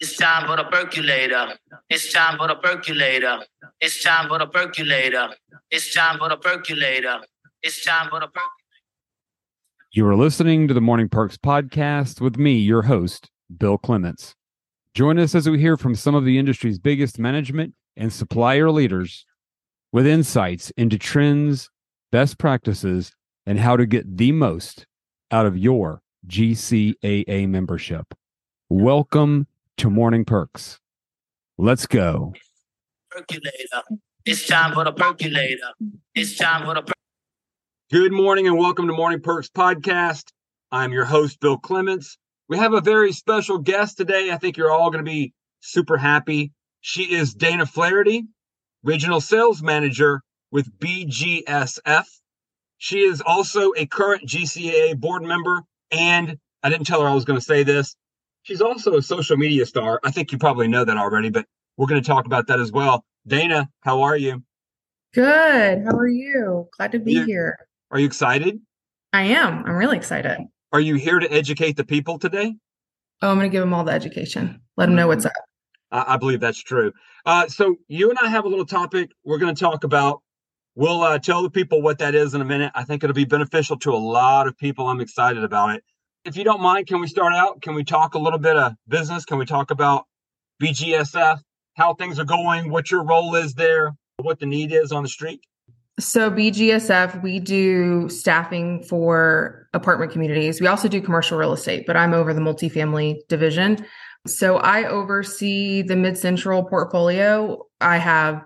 It's time for the percolator. It's time for the percolator. It's time for the percolator. It's time for the percolator. It's time for the percolator. You are listening to the Morning Perks podcast with me, your host, Bill Clements. Join us as we hear from some of the industry's biggest management and supplier leaders with insights into trends, best practices, and how to get the most out of your GCAA membership. Welcome to Morning Perks. Let's go. Percolator. It's time for the percolator. It's time for the per- Good morning and welcome to Morning Perks Podcast. I'm your host, Bill Clements. We have a very special guest today. I think you're all going to be super happy. She is Dana Flaherty, Regional Sales Manager with BGSF. She is also a current GCAA board member, and I didn't tell her I was going to say this. She's also a social media star. I think you probably know that already, but we're going to talk about that as well. Dana, how are you? Good. How are you? Glad to be You- here. Are you excited? I am. I'm really excited. Are you here to educate the people today? Oh, I'm going to give them all the education. Let them know what's up. I, I believe that's true. Uh, so you and I have a little topic we're going to talk about. We'll uh, tell the people what that is in a minute. I think it'll be beneficial to a lot of people. I'm excited about it. If you don't mind, can we start out? Can we talk a little bit of business? Can we talk about BGSF, how things are going, what your role is there, what the need is on the street? So, BGSF, we do staffing for apartment communities. We also do commercial real estate, but I'm over the multifamily division. So, I oversee the Mid Central portfolio. I have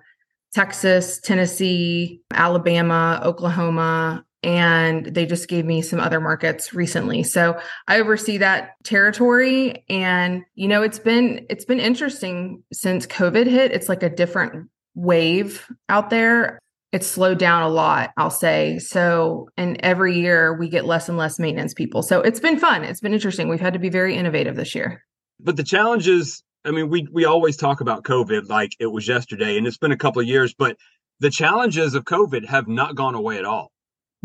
Texas, Tennessee, Alabama, Oklahoma, and they just gave me some other markets recently. So, I oversee that territory and you know, it's been it's been interesting since COVID hit. It's like a different wave out there it's slowed down a lot i'll say so and every year we get less and less maintenance people so it's been fun it's been interesting we've had to be very innovative this year But the challenge is, I mean, we we always talk about COVID like it was yesterday, and it's been a couple of years, but the challenges of COVID have not gone away at all.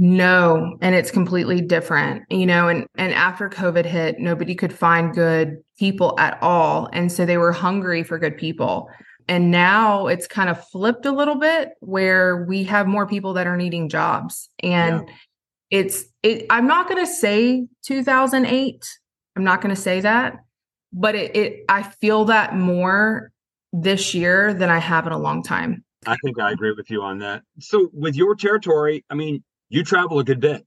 No and it's completely different you know and and after covid hit nobody could find good people at all and so they were hungry for good people. And now it's kind of flipped a little bit where we have more people that are needing jobs and it's it i'm not going to say 2008 i'm not going to say that but it, it i feel that more this year than i have in a long time. I think I agree with you on that. So with your territory, I mean, you travel a good bit.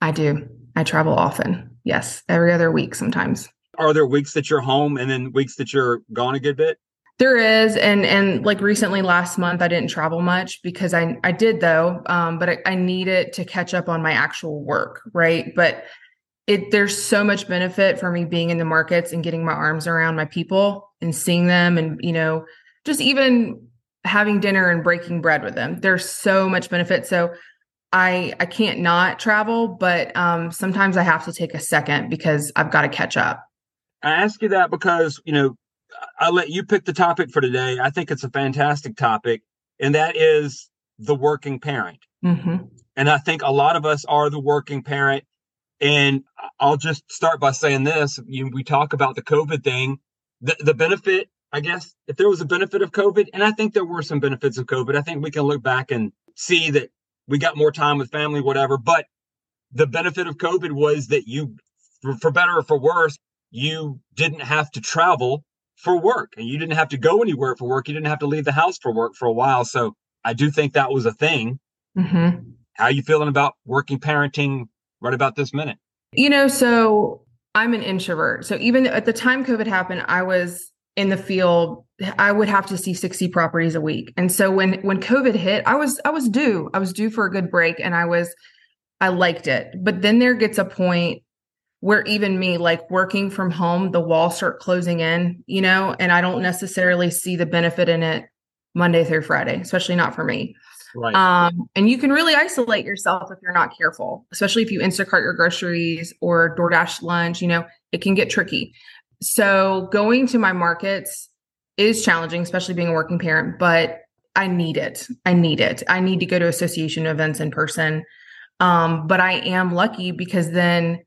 i do i travel often yes every other week sometimes Are there weeks that you're home and then weeks that you're gone a good bit? There is, and and like recently last month, I didn't travel much because I I did though, um, but I, I needed to catch up on my actual work, right? But it there's so much benefit for me being in the markets and getting my arms around my people and seeing them, and you know, just even having dinner and breaking bread with them. There's so much benefit. So I I can't not travel, but um, sometimes I have to take a second because I've got to catch up. I ask you that because, you know, I let you pick the topic for today. I think it's a fantastic topic, and that is the working parent. hmm And I think a lot of us are the working parent. And I'll just start by saying this. You, we talk about the COVID thing. The, the benefit, I guess, if there was a benefit of COVID, and I think there were some benefits of COVID, I think we can look back and see that we got more time with family, whatever. But the benefit of COVID was that you, for, better or for worse, you didn't have to travel for work and you didn't have to go anywhere for work. You didn't have to leave the house for work for a while. So I do think that was a thing. hmm How are you feeling about working parenting right about this minute? You know, so I'm an introvert. So even at the time COVID happened, I was in the field. I would have to see 60 properties a week. And so when when COVID hit, I was I was due. I was due for a good break and I was I liked it. But then there gets a point where even me like working from home, the walls start closing in, you know, and I don't necessarily see the benefit in it Monday through Friday, especially not for me. Right. Um, and you can really isolate yourself if you're not careful, especially if you Instacart your groceries or DoorDash lunch, you know, it can get tricky. So going to my markets is challenging, especially being a working parent, but I need it. I need it. I need to go to association events in person. Um, but I am lucky because then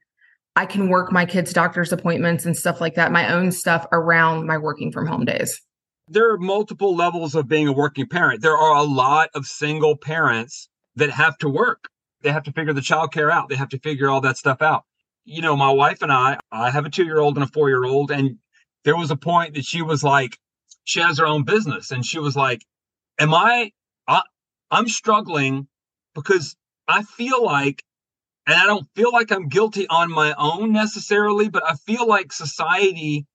I can work my kids' doctor's appointments and stuff like that, my own stuff around my working from home days. There are multiple levels of being a working parent. There are a lot of single parents that have to work. They have to figure the child care out. They have to figure all that stuff out. You know, my wife and I, I have a two year old and a four year old. And there was a point that she was like, she has her own business. And she was like, Am I, I I'm struggling because I feel like and I don't feel like I'm guilty on my own necessarily, but I feel like society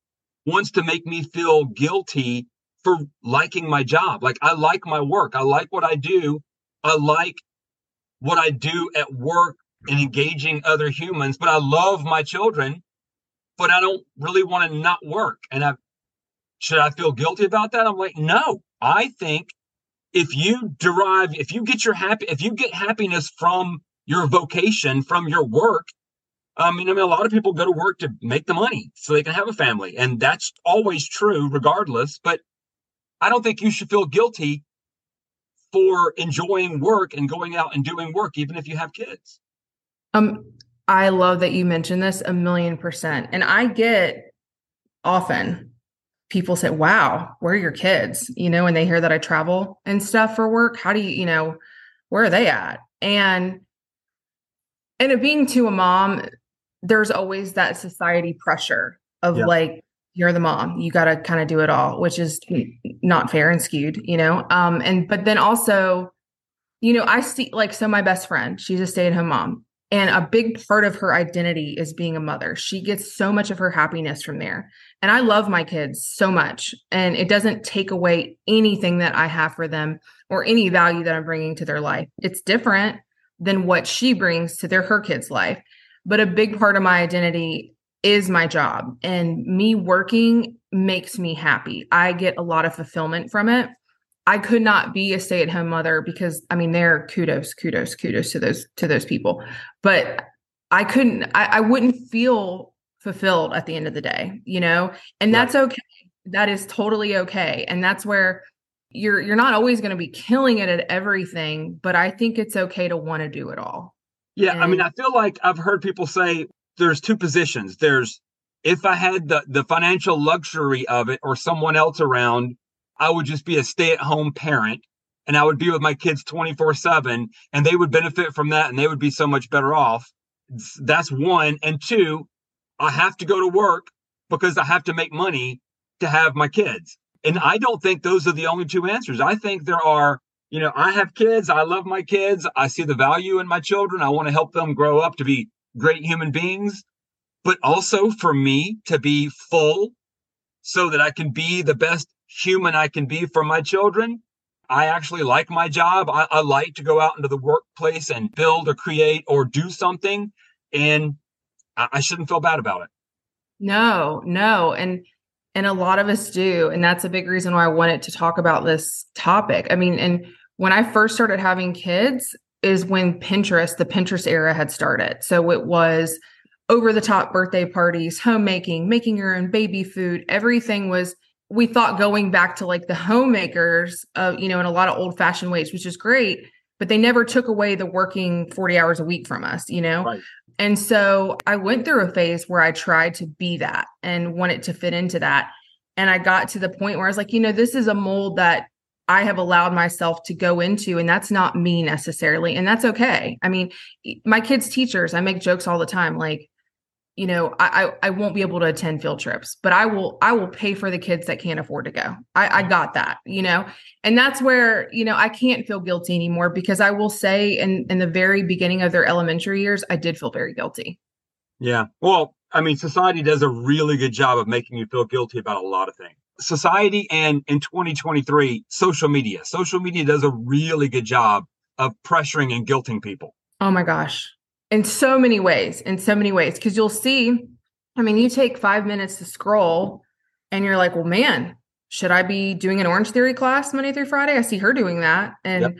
wants to make me feel guilty for liking my job. Like I like my work. I like what I do. I like what I do at work and engaging other humans, but I love my children, but I don't really want to not work. And I should I feel guilty about that? I'm like, no. I think if you derive, if you get your happy, if you get happiness from your vocation, from your work, I mean, I mean, a lot of people go to work to make the money so they can have a family, and that's always true, regardless. But I don't think you should feel guilty for enjoying work and going out and doing work, even if you have kids. Um, I love that you mentioned this a million percent. And I get often people say, Wow, where are your kids? You know, when they hear that I travel and stuff for work, how do you, you know, where are they at? And and it being to a mom, there's always that society pressure of yeah. like, you're the mom you got to kind of do it all which is not fair and skewed you know um and but then also you know i see like so my best friend she's a stay-at-home mom and a big part of her identity is being a mother. She gets so much of her happiness from there. And i love my kids so much. And it doesn't take away anything that i have for them or any value that i'm bringing to their life. It's different than what she brings to their her kids life. But a big part of my identity is my job. And me working makes me happy. I get a lot of fulfillment from it. I could not be a stay-at-home mother because I mean they're kudos, kudos, kudos to those to those people. But I couldn't I, I wouldn't feel fulfilled at the end of the day, you know? And that's okay. That is totally okay. And that's where you're you're not always going to be killing it at everything, but I think it's okay to want to do it all. Yeah, and, I mean, I feel like I've heard people say, there's two positions. There's if I had the the financial luxury of it or someone else around, I would just be a stay-at-home parent and I would be with my kids 24/7 and they would benefit from that and they would be so much better off. That's one and two, I have to go to work because I have to make money to have my kids. And I don't think those are the only two answers. I think there are, you know, I have kids, I love my kids, I see the value in my children, I want to help them grow up to be great human beings, but also for me to be full so that I can be the best human I can be for my children. I actually like my job. I, I, like to go out into the workplace and build or create or do something. And I, I shouldn't feel bad about it. No, no. And and a lot of us do. And that's a big reason why I wanted to talk about this topic. I mean, and when I first started having kids, is when Pinterest, the Pinterest era had started. So it was over the top birthday parties, homemaking, making your own baby food. Everything was, we thought going back to like the homemakers, uh, you know, in a lot of old fashioned ways, which is great, but they never took away the working 40 hours a week from us, you know? Right. And so I went through a phase where I tried to be that and wanted to fit into that. And I got to the point where I was like, you know, this is a mold that I have allowed myself to go into, and that's not me necessarily. And that's okay. I mean, my kids' teachers, I make jokes all the time, like, you know, I, I, I won't be able to attend field trips, but I will I will pay for the kids that can't afford to go. I, I got that, you know, and that's where you know I can't feel guilty anymore because I will say in in the very beginning of their elementary years, I did feel very guilty. Yeah, well, I mean, society does a really good job of making you feel guilty about a lot of things society and in 2023, social media. Social media does a really good job of pressuring and guilting people. Oh my gosh. In so many ways, in so many ways. Because you'll see, I mean, you take five minutes to scroll and you're like, well, man, should I be doing an Orangetheory class Monday through Friday? I see her doing that. And yep.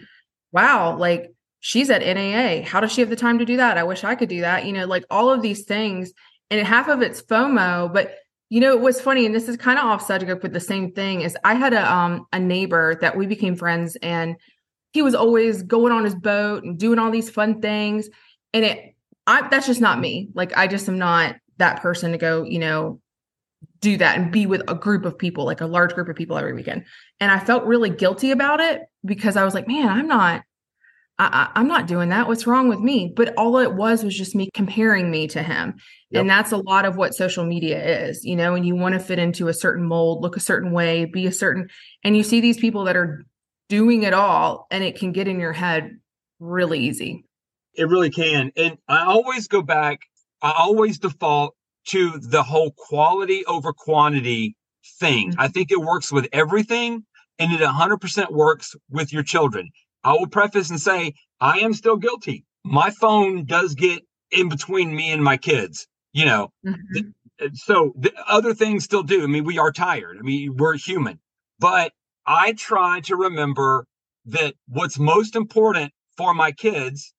wow, like she's at NAA. How does she have the time to do that? I wish I could do that. You know, like all of these things. And half of it's FOMO, but you know, it was funny, and this is kind of off subject, but the same thing is I had a um a neighbor that we became friends, and he was always going on his boat and doing all these fun things. And it I that's just not me. Like I just am not that person to go, you know, do that and be with a group of people, like a large group of people every weekend. And I felt really guilty about it because I was like, man, I'm not, I, am not doing that. What's wrong with me? But all it was was just me comparing me to him. Yep. And that's a lot of what social media is, you know, and you want to fit into a certain mold, look a certain way, be a certain, and you see these people that are doing it all and it can get in your head really easy. It really can. And I always go back, I always default to the whole quality over quantity thing. I think it works with everything and it 100% works with your children. I will preface and say, I am still guilty. My phone does get in between me and my kids, you know. Mm-hmm. So the other things still do. I mean, we are tired. I mean, we're human. But I try to remember that what's most important for my kids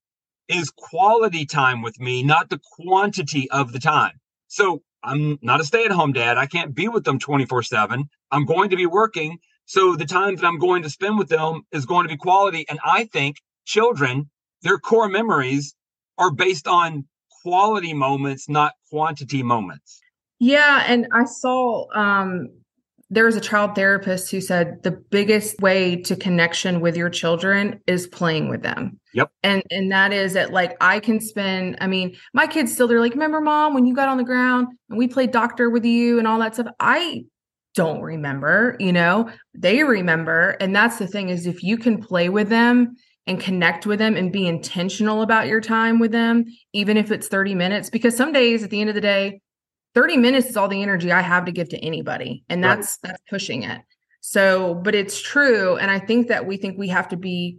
is quality time with me, not the quantity of the time. So I'm not a stay at home dad. I can't be with them 24 7. I'm going to be working. So the time that I'm going to spend with them is going to be quality. And I think children, their core memories are based on quality moments, not quantity moments. Yeah. And I saw um, there was a child therapist who said the biggest way to connection with your children is playing with them. Yep. And and that is that like I can spend I mean, my kids still they're like, "Remember mom when you got on the ground and we played doctor with you and all that stuff?" I don't remember, you know. They remember, and that's the thing is if you can play with them and connect with them and be intentional about your time with them, even if it's 30 minutes because some days at the end of the day, 30 minutes is all the energy I have to give to anybody. And that's right. that's pushing it. So, but it's true. And I think that we think we have to be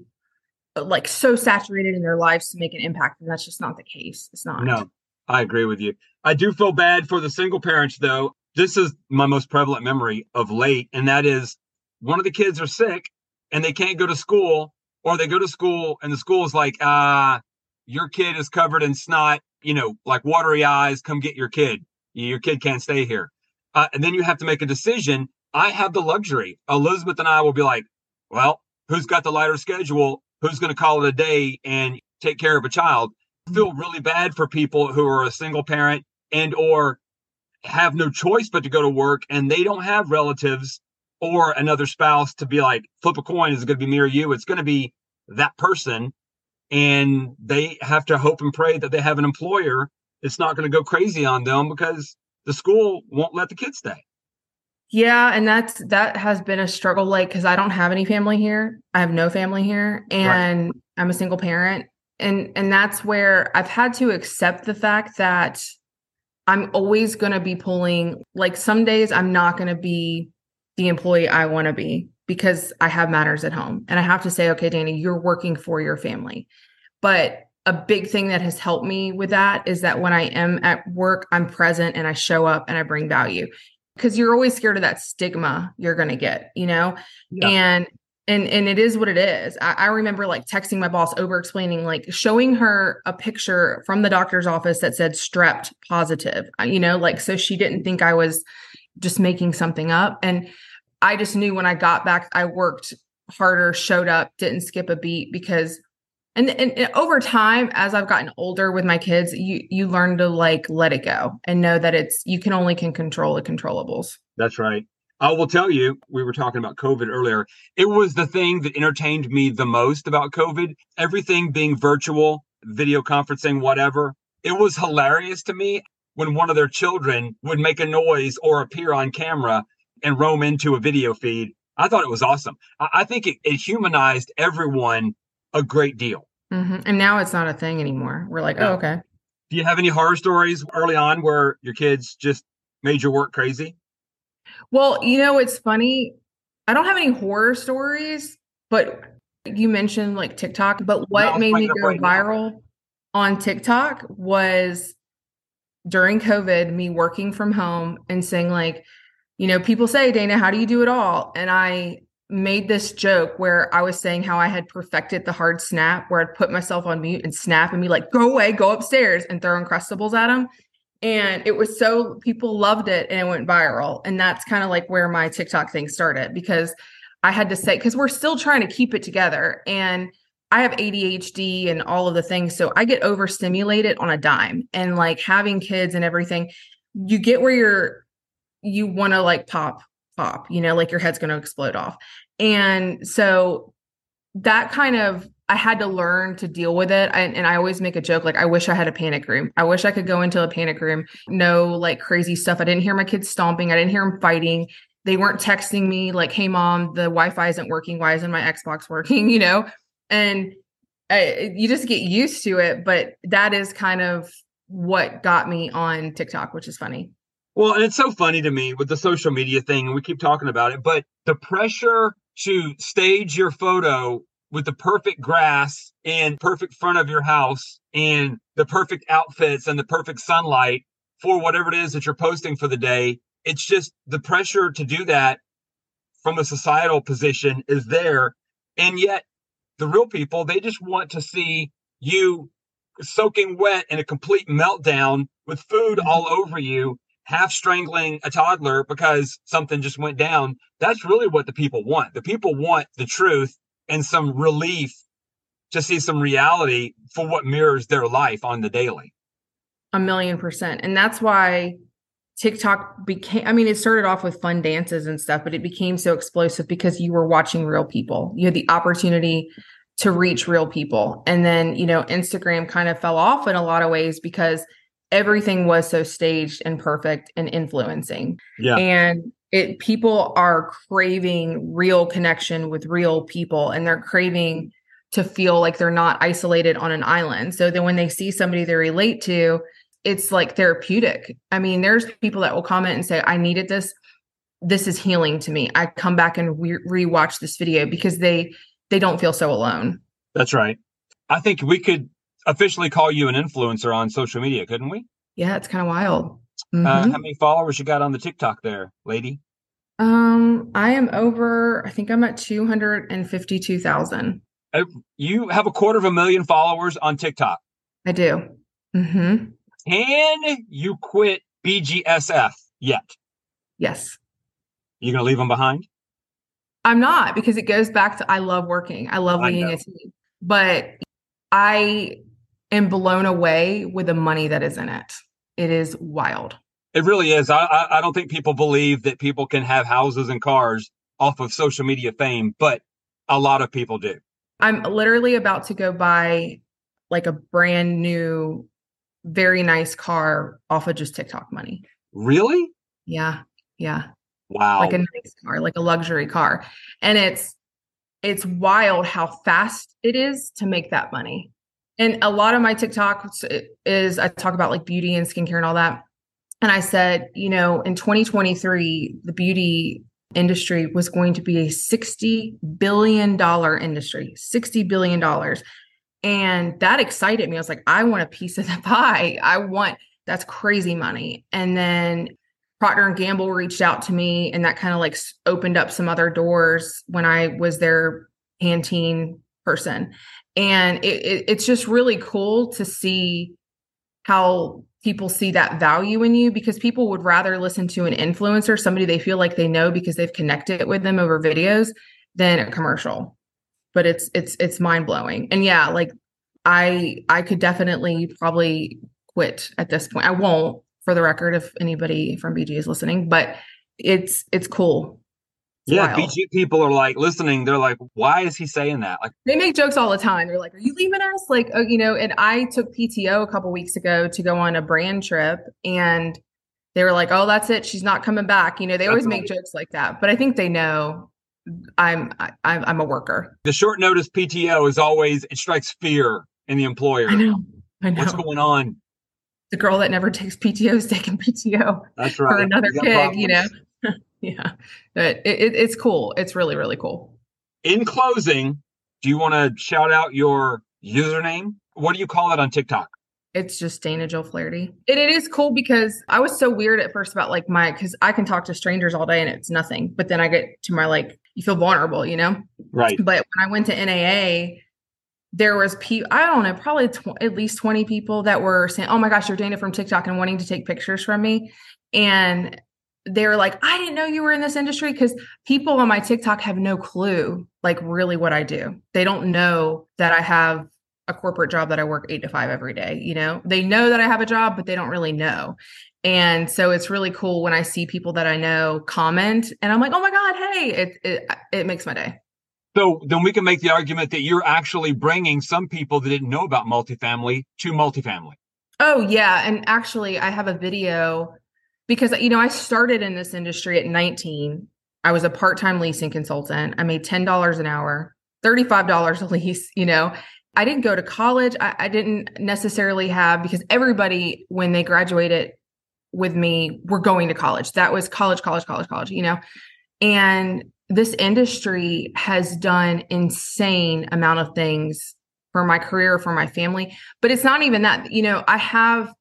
uh, like so saturated in their lives to make an impact. And that's just not the case. It's not. No, I agree with you. I do feel bad for the single parents though. This is my most prevalent memory of late. And that is one of the kids are sick and they can't go to school or they go to school and the school is like, ah, uh, your kid is covered in snot, you know, like watery eyes, come get your kid your kid can't stay here. Uh, and then you have to make a decision. I have the luxury. Elizabeth and I will be like, well, who's got the lighter schedule? Who's going to call it a day and take care of a child? I feel really bad for people who are a single parent and or have no choice but to go to work and they don't have relatives or another spouse to be like flip a coin is it going to be me or you it's going to be that person and they have to hope and pray that they have an employer it's not going to go crazy on them because the school won't let the kids stay. Yeah, and that's that has been a struggle like cuz I don't have any family here. I have no family here and right. I'm a single parent and and that's where I've had to accept the fact that I'm always going to be pulling like some days I'm not going to be the employee I want to be because I have matters at home and I have to say okay Danny you're working for your family. But a big thing that has helped me with that is that when I am at work, I'm present and I show up and I bring value because you're always scared of that stigma you're going to get, you know? Yeah. And and and it is what it is. I, I remember like texting my boss over explaining, like showing her a picture from the doctor's office that said strep positive, uh, you know, like so she didn't think I was just making something up. And I just knew when I got back, I worked harder, showed up, didn't skip a beat because and, and, and, over time as i've gotten older with my kids you you learn to like let it go and know that it's you can only can control the controllables. That's right. I will tell you we were talking about covid earlier. It was the thing that entertained me the most about covid. Everything being virtual video conferencing whatever it was hilarious to me when one of their children would make a noise or appear on camera and roam into a video feed. I thought it was awesome. I, think it, it humanized everyone a great deal. Mm-hmm. And now it's not a thing anymore. We're like, oh, okay. Do you have any horror stories early on where your kids just made your work crazy? Well, you know, it's funny. I don't have any horror stories, but you mentioned like TikTok. But what made me go right viral now. on TikTok was during COVID, me working from home and saying, like, you know, people say, Dana, how do you do it all? And I made this joke where I was saying how I had perfected the hard snap, where I'd put myself on mute and snap and be like, go away, go upstairs and throw Uncrustables at him. And it was so people loved it and it went viral. And that's kind of like where my TikTok thing started because I had to say, because we're still trying to keep it together. And I have ADHD and all of the things. So I get overstimulated on a dime. And like having kids and everything, you get where you're, you want to like pop, pop, you know, like your head's going to explode off. And so that kind of, I had to learn to deal with it. I, and I always make a joke like, I wish I had a panic room. I wish I could go into a panic room, no like crazy stuff. I didn't hear my kids stomping. I didn't hear them fighting. They weren't texting me like, hey, mom, the Wi Fi isn't working. Why isn't my Xbox working? You know? And I, you just get used to it. But that is kind of what got me on TikTok, which is funny. Well, and it's so funny to me with the social media thing, and we keep talking about it, but the pressure to stage your photo with the perfect grass and perfect front of your house and the perfect outfits and the perfect sunlight for whatever it is that you're posting for the day. It's just the pressure to do that from a societal position is there. And yet the real people, they just want to see you soaking wet in a complete meltdown with food mm-hmm. all over you, half strangling a toddler because something just went down. That's really what the people want. The people want the truth and some relief to see some reality for what mirrors their life on the daily. A million percent. And that's why TikTok became, I mean, it started off with fun dances and stuff, but it became so explosive because you were watching real people. You had the opportunity to reach real people. And then, you know, Instagram kind of fell off in a lot of ways because everything was so staged and perfect and influencing. Yeah. And it people are craving real connection with real people and they're craving to feel like they're not isolated on an island. So then when they see somebody they relate to, it's like therapeutic. I mean, there's people that will comment and say, I needed this. This is healing to me. I come back and re- rewatch this video because they they don't feel so alone. That's right. I think we could officially call you an influencer on social media, couldn't we? Yeah, it's kind of wild. Mm-hmm. Uh, how many followers you got on the TikTok there, lady? Um, I am over. I think I'm at two hundred and fifty-two thousand. Uh, you have a quarter of a million followers on TikTok. I do. Mm-hmm. Can you quit BGSF yet? Yes. You gonna leave them behind? I'm not because it goes back to I love working. I love leading a team, but I am blown away with the money that is in it. It is wild. It really is. I, I, I don't think people believe that people can have houses and cars off of social media fame, but a lot of people do. I'm literally about to go buy like a brand new, very nice car off of just TikTok money. Really? Yeah. Yeah. Wow. Like a nice car, like a luxury car. And it's it's wild how fast it is to make that money. And a lot of my TikToks is I talk about like beauty and skincare and all that. And I said, you know, in 2023, the beauty industry was going to be a $60 billion industry, $60 billion. And that excited me. I was like, I want a piece of the pie. I want that's crazy money. And then Procter and Gamble reached out to me, and that kind of like opened up some other doors when I was their Pantene person. And it, it, it's just really cool to see how people see that value in you because people would rather listen to an influencer, somebody they feel like they know because they've connected with them over videos, than a commercial. But it's it's it's mind blowing. And yeah, like I I could definitely probably quit at this point. I won't for the record if anybody from BG is listening, but it's it's cool. It's yeah, wild. BG people are like listening. They're like, "Why is he saying that?" Like they make jokes all the time. They're like, "Are you leaving us?" Like, uh, you know. And I took PTO a couple weeks ago to go on a brand trip, and they were like, "Oh, that's it. She's not coming back." You know, they always make jokes like that, but I think they know I'm I, am I'm a worker. The short notice PTO is always it strikes fear in the employer. I know. I know. What's going on? the girl that never takes PTO is taking PTO That's right. for another you kid, you know? yeah. But it, it, it's cool. It's really, really cool. In closing, do you want to shout out your username? What do you call it on TikTok? It's just Dana Jill Flaherty. It, it is cool because I was so weird at first about like my, because I can talk to strangers all day and it's nothing. But then I get to my like, you feel vulnerable, you know? Right. But when I went to NAA, there was people i don't know probably tw- at least 20 people that were saying oh my gosh you're dana from tiktok and wanting to take pictures from me and they're like, I didn't know you were in this industry because people on my TikTok have no clue, like, really what I do. They don't know that I have a corporate job that I work eight to five every day. You know, they know that I have a job, but they don't really know. And so it's really cool when I see people that I know comment and I'm like, oh my God, hey, it, it, it makes my day. So then we can make the argument that you're actually bringing some people that didn't know about multifamily to multifamily. Oh, yeah. And actually, I have a video because, you know, I started in this industry at 19. I was a part time leasing consultant. I made $10 an hour, $35 a lease, you know. I didn't go to college. I, I didn't necessarily have, because everybody, when they graduated with me, were going to college. That was college, college, college, college, you know. And this industry has done insane amount of things for my career for my family but it's not even that you know i have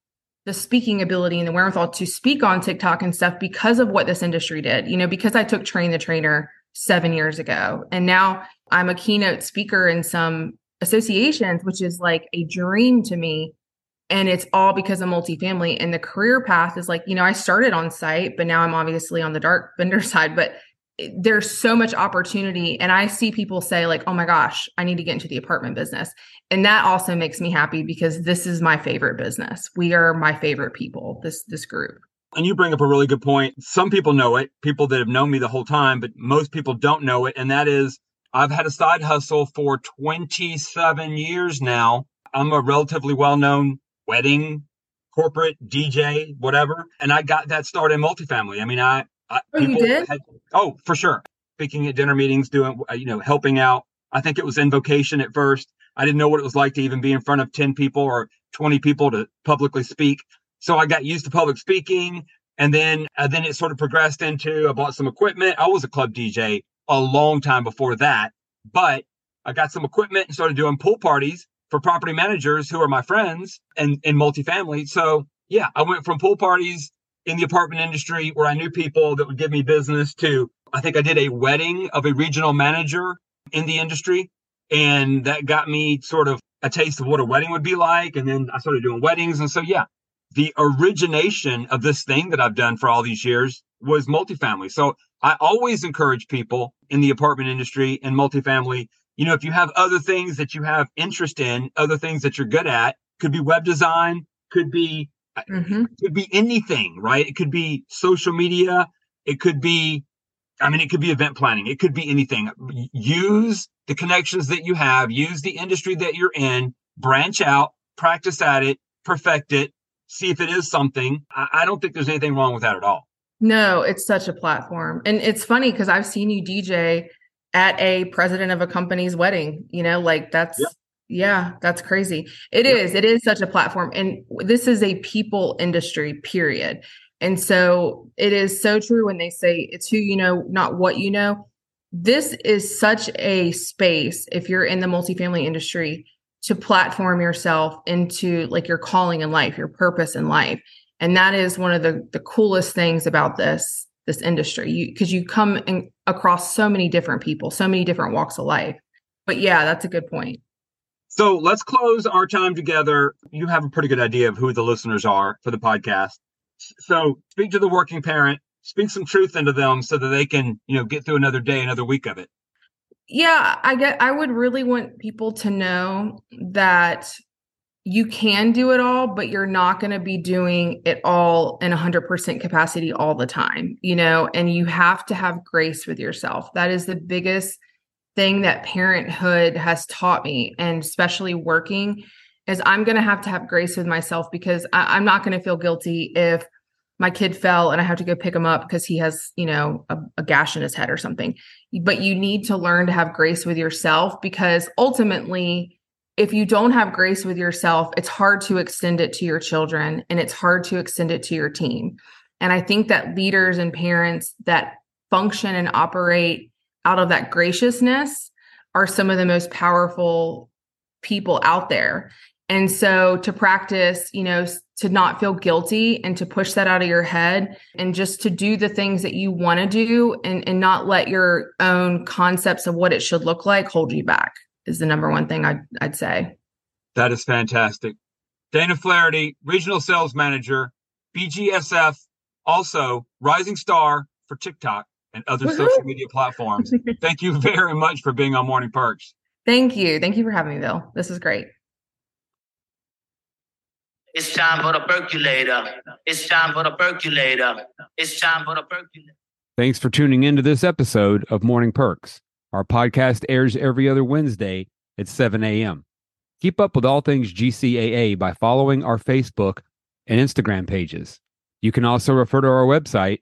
the speaking ability and the wherewithal to speak on tiktok and stuff because of what this industry did you know because i took train the trainer seven years ago. And now i'm a keynote speaker in some associations which is like a dream to me. And it's all because of multifamily. And the career path is like you know i started on site but now i'm obviously on the dark vendor side. But there's so much opportunity and i see people say like oh my gosh i need to get into the apartment business. And that also makes me happy because this is my favorite business. We are my favorite people this this group. And you bring up a really good point. Some people know it people that have known me the whole time but most people don't know it and that is i've had a side hustle for 27 years now. I'm a relatively well-known wedding corporate dj whatever and i got that started in multifamily. I mean i I, oh, you did? Had, oh, for sure. Speaking at dinner meetings, doing, uh, you know, helping out. I think it was invocation at first. I didn't know what it was like to even be in front of 10 people or 20 people to publicly speak. So I got used to public speaking. And then, uh, then it sort of progressed into I bought some equipment. I was a club DJ a long time before that, but I got some equipment and started doing pool parties for property managers who are my friends and in multifamily. So yeah, I went from pool parties in the apartment industry where I knew people that would give me business to I think I did a wedding of a regional manager in the industry. And that got me sort of a taste of what a wedding would be like. And then I started doing weddings. And so, yeah, the origination of this thing that I've done for all these years was multifamily. So I always encourage people in the apartment industry and multifamily, you know, if you have other things that you have interest in, other things that you're good at, could be web design, could be Mm-hmm. It could be anything, right? It could be social media. It could be, I mean, it could be event planning. It could be anything. Use the connections that you have, use the industry that you're in, branch out, practice at it, perfect it, see if it is something. I, I don't think there's anything wrong with that at all. No, it's such a platform. And it's funny because I've seen you DJ at a president of a company's wedding, you know, like that's yeah, that's crazy. It yep. is. It is such a platform. And this is a people industry, period. And so it is so true when they say it's who you know, not what you know. This is such a space, if you're in the multifamily industry, to platform yourself into like your calling in life, your purpose in life. And that is one of the, the coolest things about this this industry. You because you come in, across so many different people, so many different walks of life. But yeah, that's a good point. So let's close our time together. You have a pretty good idea of who the listeners are for the podcast. So speak to the working parent, speak some truth into them so that they can, you know, get through another day, another week of it. Yeah, I get I would really want people to know that you can do it all, but you're not going to be doing it all in 100% capacity all the time, you know, and you have to have grace with yourself. That is the biggest thing that parenthood has taught me, and especially working, is I'm going to have to have grace with myself because I, am not going to feel guilty if my kid fell and I have to go pick him up because he has, you know, a, a gash in his head or something. But you need to learn to have grace with yourself because ultimately, if you don't have grace with yourself, it's hard to extend it to your children and it's hard to extend it to your team. And I think that leaders and parents that function and operate out of that graciousness are some of the most powerful people out there. And so to practice, you know, to not feel guilty and to push that out of your head and just to do the things that you want to do and, and not let your own concepts of what it should look like hold you back is the number one thing I'd, I'd say. That is fantastic. Dana Flaherty, Regional Sales Manager, BGSF Also, rising star for TikTok and other Woohoo! social media platforms. Thank you very much for being on Morning Perks. Thank you. Thank you for having me, Bill. This is great. It's time for the percolator. It's time for the percolator. It's time for the percolator. Thanks for tuning in to this episode of Morning Perks. Our podcast airs every other Wednesday at 7 a.m. Keep up with all things GCAA by following our Facebook and Instagram pages. You can also refer to our website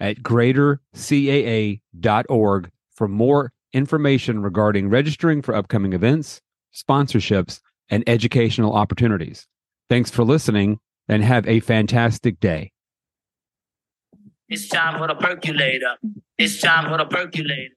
at greatercaa.org for more information regarding registering for upcoming events, sponsorships, and educational opportunities. Thanks for listening and have a fantastic day. It's time for the percolator. It's time for the percolator.